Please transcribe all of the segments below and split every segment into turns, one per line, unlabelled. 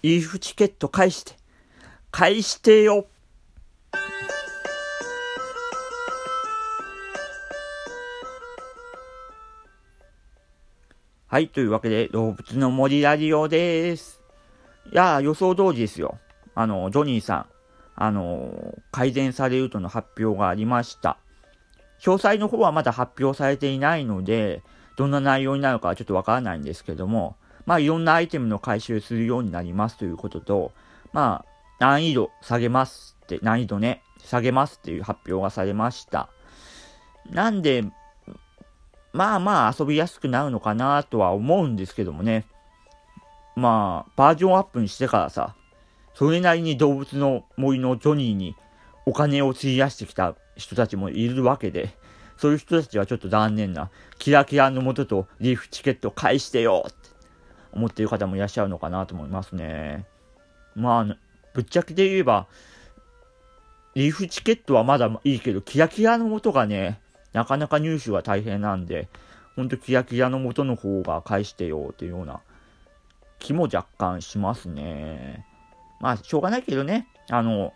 リーフチケット返して。返してよ。はい、というわけで、動物の森ラジオです。いや予想通りですよ。あの、ジョニーさん、あの、改善されるとの発表がありました。詳細の方はまだ発表されていないので、どんな内容になるかはちょっとわからないんですけども、まあ、いろんなアイテムの回収するようになりますということと、まあ、難易度下げますって、難易度ね、下げますっていう発表がされました。なんで、まあまあ遊びやすくなるのかなとは思うんですけどもね。まあ、バージョンアップにしてからさ、それなりに動物の森のジョニーにお金を費やしてきた人たちもいるわけで、そういう人たちはちょっと残念な、キラキラの元とリーフチケット返してよって思っている方もいらっしゃるのかなと思いますね。まあ、ぶっちゃけで言えば、リーフチケットはまだいいけど、キラキラの元がね、なかなか入手は大変なんで、ほんとキラキラの元の方が返してよっていうような気も若干しますね。まあ、しょうがないけどね、あの、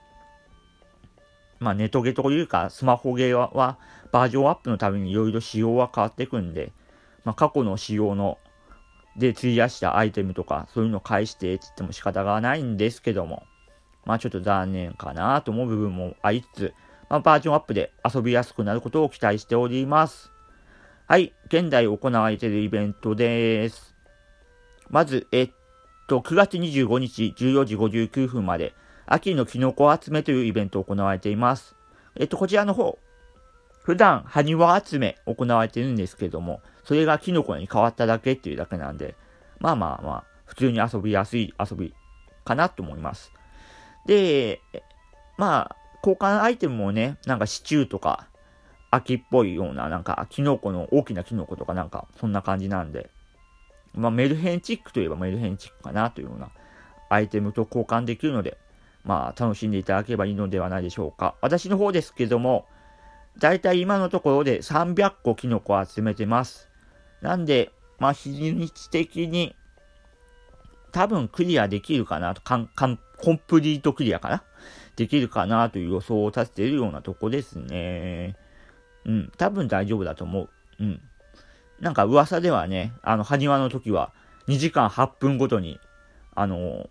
まあ、ネトゲというか、スマホゲーははバージョンアップのためにいろいろ仕様は変わっていくんで、まあ、過去の仕様ので費やしたアイテムとか、そういうのを返してって言っても仕方がないんですけども、まあちょっと残念かなと思う部分もありつつ、まあ、バージョンアップで遊びやすくなることを期待しております。はい、現在行われているイベントです。まず、えっと、9月25日14時59分まで、秋のキノコ集めというイベントを行われています。えっと、こちらの方、普段、埴輪集め行われているんですけども、それがキノコに変わっただけっていうだけなんで、まあまあまあ、普通に遊びやすい遊びかなと思います。で、まあ、交換アイテムもね、なんかシチューとか、秋っぽいような、なんか、キノコの、大きなキノコとかなんか、そんな感じなんで、まあ、メルヘンチックといえばメルヘンチックかなというようなアイテムと交換できるので、まあ、楽しんでいただければいいのではないでしょうか。私の方ですけども、だいたい今のところで300個キノコを集めてます。なんで、まあ、日にち的に、多分クリアできるかなと、かん、かん、コンプリートクリアかな？できるかなという予想を立てているようなとこですね。うん、多分大丈夫だと思う。うん。なんか噂ではね、あの、埴輪の時は2時間8分ごとに、あの、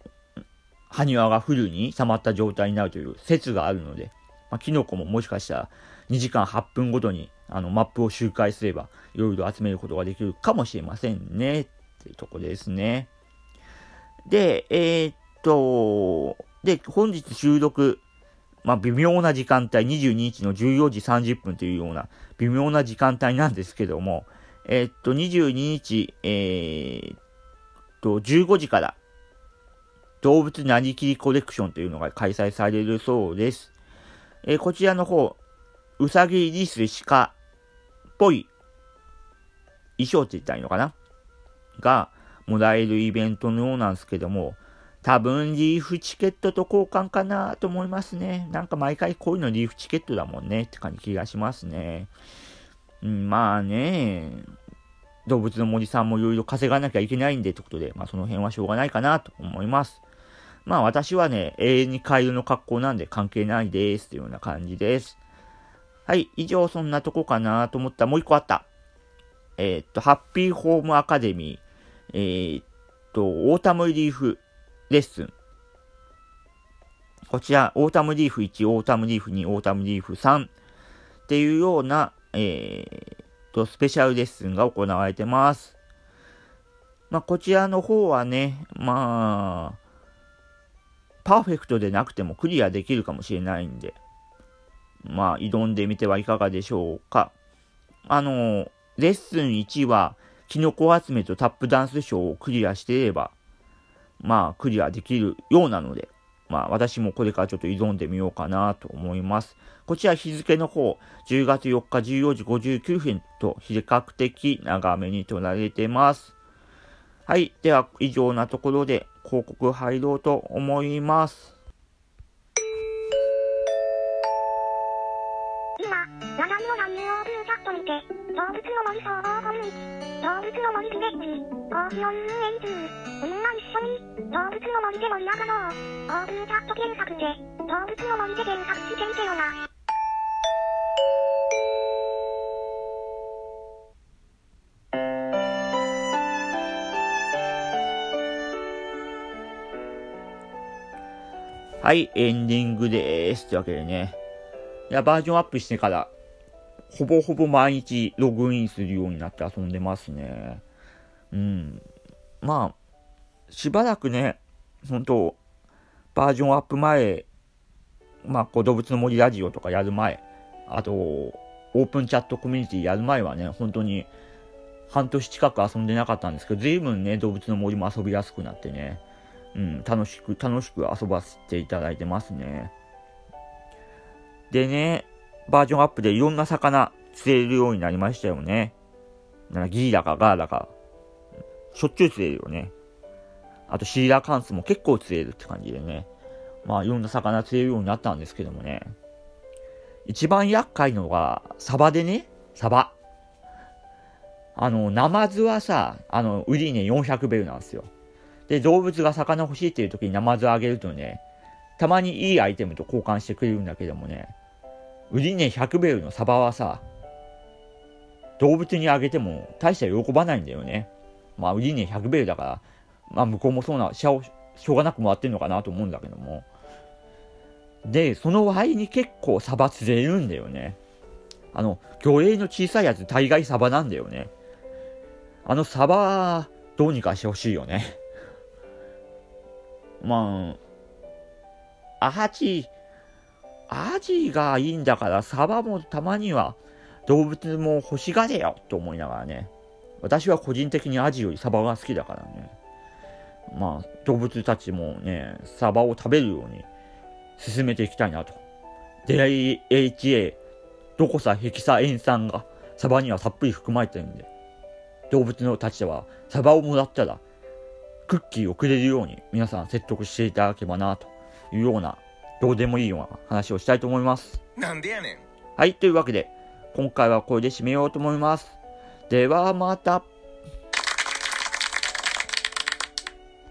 埴輪がフルに溜まった状態になるという説があるので、まあ、キノコももしかしたら2時間8分ごとにあのマップを周回すれば、いろいろ集めることができるかもしれませんね。っていうとこですね。で、えー、っと、で、本日収録、まあ、微妙な時間帯、22日の14時30分というような微妙な時間帯なんですけども、えー、っと、22日、えー、っと、15時から、動物なりきりコレクションというのが開催されるそうです。えー、こちらの方、うさぎ、リス、鹿っぽい衣装って言ったらいいのかな？がもらえるイベントのようなんですけども、多分リーフチケットと交換かなと思いますね。なんか毎回こういうのリーフチケットだもんねって感じ気がしますね。うん、まあね、動物の森さんもいろいろ稼がなきゃいけないんでってことで、まあその辺はしょうがないかなと思います。まあ私はね、永遠にカエルの格好なんで関係ないですというような感じです。はい、以上そんなとこかなと思ったもう一個あった。えー、っと、ハッピーホームアカデミー、えー、っと、オータムリーフレッスン。こちら、オータムリーフ1、オータムリーフ2、オータムリーフ3っていうような、えー、と、スペシャルレッスンが行われてます。まあ、こちらの方はね、まあ、パーフェクトでなくてもクリアできるかもしれないんで、まあ、挑んでみてはいかがでしょうか。あの、レッスン1は、キノコ集めとタップダンスショーをクリアしていれば、まあ、クリアできるようなので、まあ、私もこれからちょっと挑んでみようかなと思います。こちら日付の方、10月4日14時59分と比較的長めに取られてます。はい。では、以上なところで広告入ろうと思います。
動物の森総合コミュニティ、動物の森ビレッジ、講師を運営中、みんな一緒に、動物の森で盛り上がろう。オープンチャット検索で、動物の森で検索してみてよな。
はい、エンディングでーす。というわけでね。いや、バージョンアップしてから、ほぼほぼ毎日ログインするようになって遊んでますね。うん。まあ、しばらくね、本当バージョンアップ前、まあ、こう動物の森ラジオとかやる前、あと、オープンチャットコミュニティやる前はね、本当に半年近く遊んでなかったんですけど、随分ね、動物の森も遊びやすくなってね、うん、楽しく、楽しく遊ばせていただいてますね。でね、バージョンアップでいろんな魚釣れるようになりましたよね。なんかギーだかガーだか、しょっちゅう釣れるよね。あとシーラカンスも結構釣れるって感じでね。まあいろんな魚釣れるようになったんですけどもね。一番厄介のが、サバでね、サバ。あの、ナマズはさ、あの、売り値400ベルなんですよ。で、動物が魚欲しいっていう時にナマズをあげるとね、たまにいいアイテムと交換してくれるんだけどもね、売り値100ベルのサバはさ、動物にあげても大した喜ばないんだよね。まあ、売り値100ベルだから、まあ、向こうもそうな、しょうがなくもらってるのかなと思うんだけども。で、その割に結構サバ釣れるんだよね。あの、魚影の小さいやつ大概サバなんだよね。あのサバ、どうにかしてほしいよね。まあ、アジ、アジがいいんだから、サバもたまには動物も欲しがれよと思いながらね。私は個人的にアジよりサバが好きだからね。まあ、動物たちもね、サバを食べるように進めていきたいなと。DHA、どこさヘキサ塩酸がサバにはたっぷり含まれてるんで、動物のたちはサバをもらったら、クッキーをくれるように皆さん説得していただければなというような、どうでもいいような話をしたいと思います。
なんでやねん
はい、というわけで、今回はこれで締めようと思います。ではまた。